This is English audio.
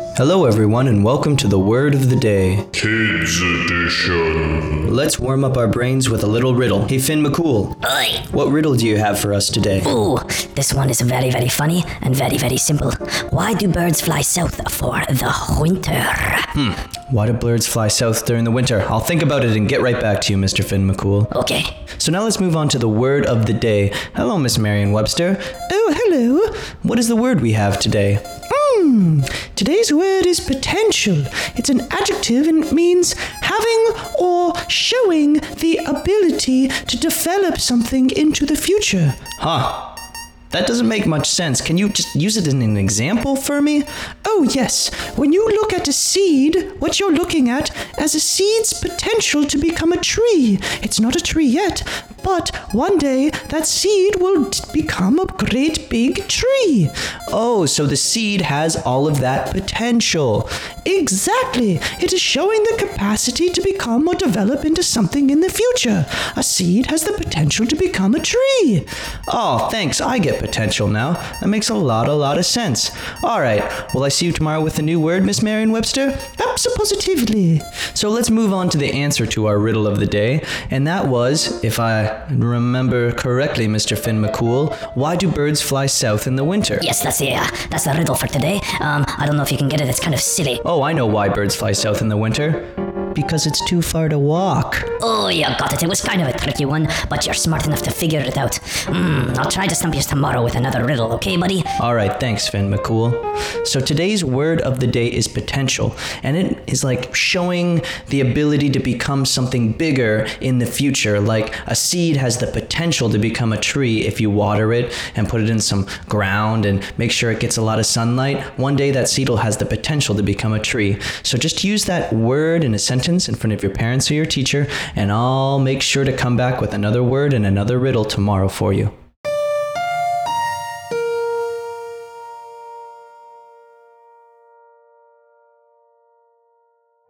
Hello, everyone, and welcome to the word of the day. Kids Edition. Let's warm up our brains with a little riddle. Hey, Finn McCool, Oi! what riddle do you have for us today? Ooh, this one is very, very funny and very, very simple. Why do birds fly south for the winter? Hmm. Why do birds fly south during the winter? I'll think about it and get right back to you, Mr. Finn McCool. Okay. So now let's move on to the word of the day. Hello, Miss Marion Webster. Oh, hello. What is the word we have today? Hmm. Today's word is potential. It's an adjective and it means having or showing the ability to develop something into the future. Huh. That doesn't make much sense. Can you just use it in an example for me? Oh, yes. When you look at a seed, what you're looking at as a seed's potential to become a tree. It's not a tree yet, but one day that seed will t- become a great big tree. Oh, so the seed has all of that potential. Exactly. It is showing the capacity to become or develop into something in the future. A seed has the potential to become a tree. Oh, thanks. I get potential now. That makes a lot, a lot of sense. All right. Will I see you tomorrow with a new word, Miss Marion Webster? Absolutely. So let's move on to the answer to our riddle of the day. And that was, if I remember correctly, Mr. Finn McCool, why do birds fly south in the winter? Yes, that's the uh, that's the riddle for today. Um, I don't know if you can get it. It's kind of silly. Oh, I know why birds fly south in the winter. Because it's too far to walk. Oh, you got it. It was kind of a tricky one, but you're smart enough to figure it out. Hmm. I'll try to stump you tomorrow with another riddle. Okay, buddy? All right, thanks, Finn McCool. So today's word of the day is potential, and it is like showing the ability to become something bigger in the future. Like a seed has the potential to become a tree if you water it and put it in some ground and make sure it gets a lot of sunlight. One day that seed will has the potential to become a tree. So just use that word in a sentence in front of your parents or your teacher, and I'll make sure to come back with another word and another riddle tomorrow for you.